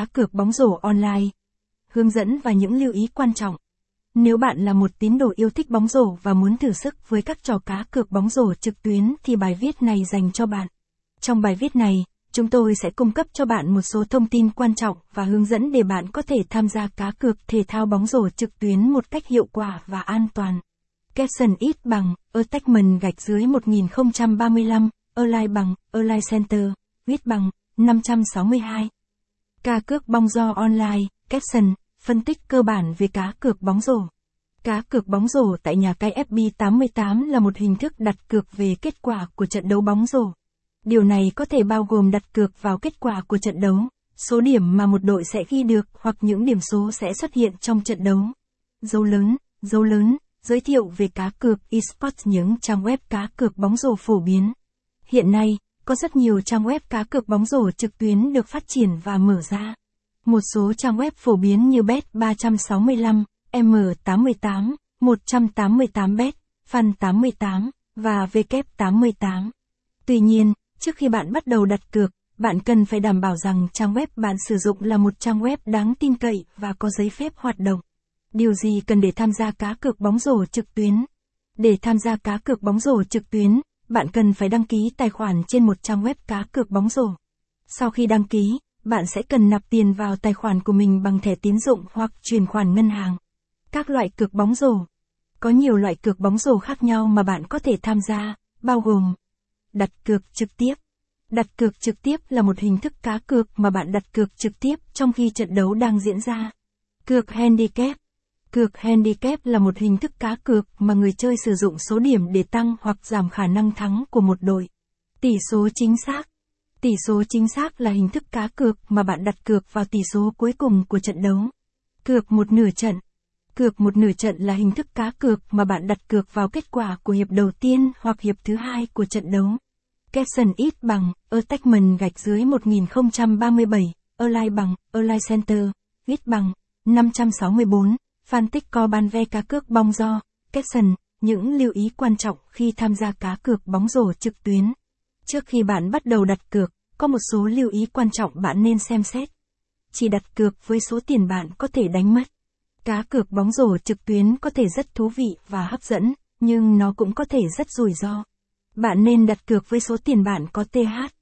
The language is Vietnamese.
Cá cược bóng rổ online. Hướng dẫn và những lưu ý quan trọng. Nếu bạn là một tín đồ yêu thích bóng rổ và muốn thử sức với các trò cá cược bóng rổ trực tuyến thì bài viết này dành cho bạn. Trong bài viết này, chúng tôi sẽ cung cấp cho bạn một số thông tin quan trọng và hướng dẫn để bạn có thể tham gia cá cược thể thao bóng rổ trực tuyến một cách hiệu quả và an toàn. Capson ít bằng, Attachment gạch dưới 1035, online bằng, online Center, viết bằng, 562. Cá cược bóng rổ online, caption, phân tích cơ bản về cá cược bóng rổ. Cá cược bóng rổ tại nhà cái FB88 là một hình thức đặt cược về kết quả của trận đấu bóng rổ. Điều này có thể bao gồm đặt cược vào kết quả của trận đấu, số điểm mà một đội sẽ ghi được hoặc những điểm số sẽ xuất hiện trong trận đấu. Dấu lớn, dấu lớn, giới thiệu về cá cược esports những trang web cá cược bóng rổ phổ biến. Hiện nay, có rất nhiều trang web cá cược bóng rổ trực tuyến được phát triển và mở ra. Một số trang web phổ biến như Bet365, M88, 188bet, Fan88 và W88. Tuy nhiên, trước khi bạn bắt đầu đặt cược, bạn cần phải đảm bảo rằng trang web bạn sử dụng là một trang web đáng tin cậy và có giấy phép hoạt động. Điều gì cần để tham gia cá cược bóng rổ trực tuyến? Để tham gia cá cược bóng rổ trực tuyến, bạn cần phải đăng ký tài khoản trên một trang web cá cược bóng rổ. Sau khi đăng ký, bạn sẽ cần nạp tiền vào tài khoản của mình bằng thẻ tín dụng hoặc chuyển khoản ngân hàng. Các loại cược bóng rổ. Có nhiều loại cược bóng rổ khác nhau mà bạn có thể tham gia, bao gồm đặt cược trực tiếp. Đặt cược trực tiếp là một hình thức cá cược mà bạn đặt cược trực tiếp trong khi trận đấu đang diễn ra. Cược handicap. Cược handicap là một hình thức cá cược mà người chơi sử dụng số điểm để tăng hoặc giảm khả năng thắng của một đội. Tỷ số chính xác. Tỷ số chính xác là hình thức cá cược mà bạn đặt cược vào tỷ số cuối cùng của trận đấu. Cược một nửa trận. Cược một nửa trận là hình thức cá cược mà bạn đặt cược vào kết quả của hiệp đầu tiên hoặc hiệp thứ hai của trận đấu. Capson ít bằng, Attachment gạch dưới 1037, Align bằng, Align Center, ít bằng, 564, phân tích co ban ve cá cược bóng do, caption, những lưu ý quan trọng khi tham gia cá cược bóng rổ trực tuyến. Trước khi bạn bắt đầu đặt cược, có một số lưu ý quan trọng bạn nên xem xét. Chỉ đặt cược với số tiền bạn có thể đánh mất. Cá cược bóng rổ trực tuyến có thể rất thú vị và hấp dẫn, nhưng nó cũng có thể rất rủi ro. Bạn nên đặt cược với số tiền bạn có TH.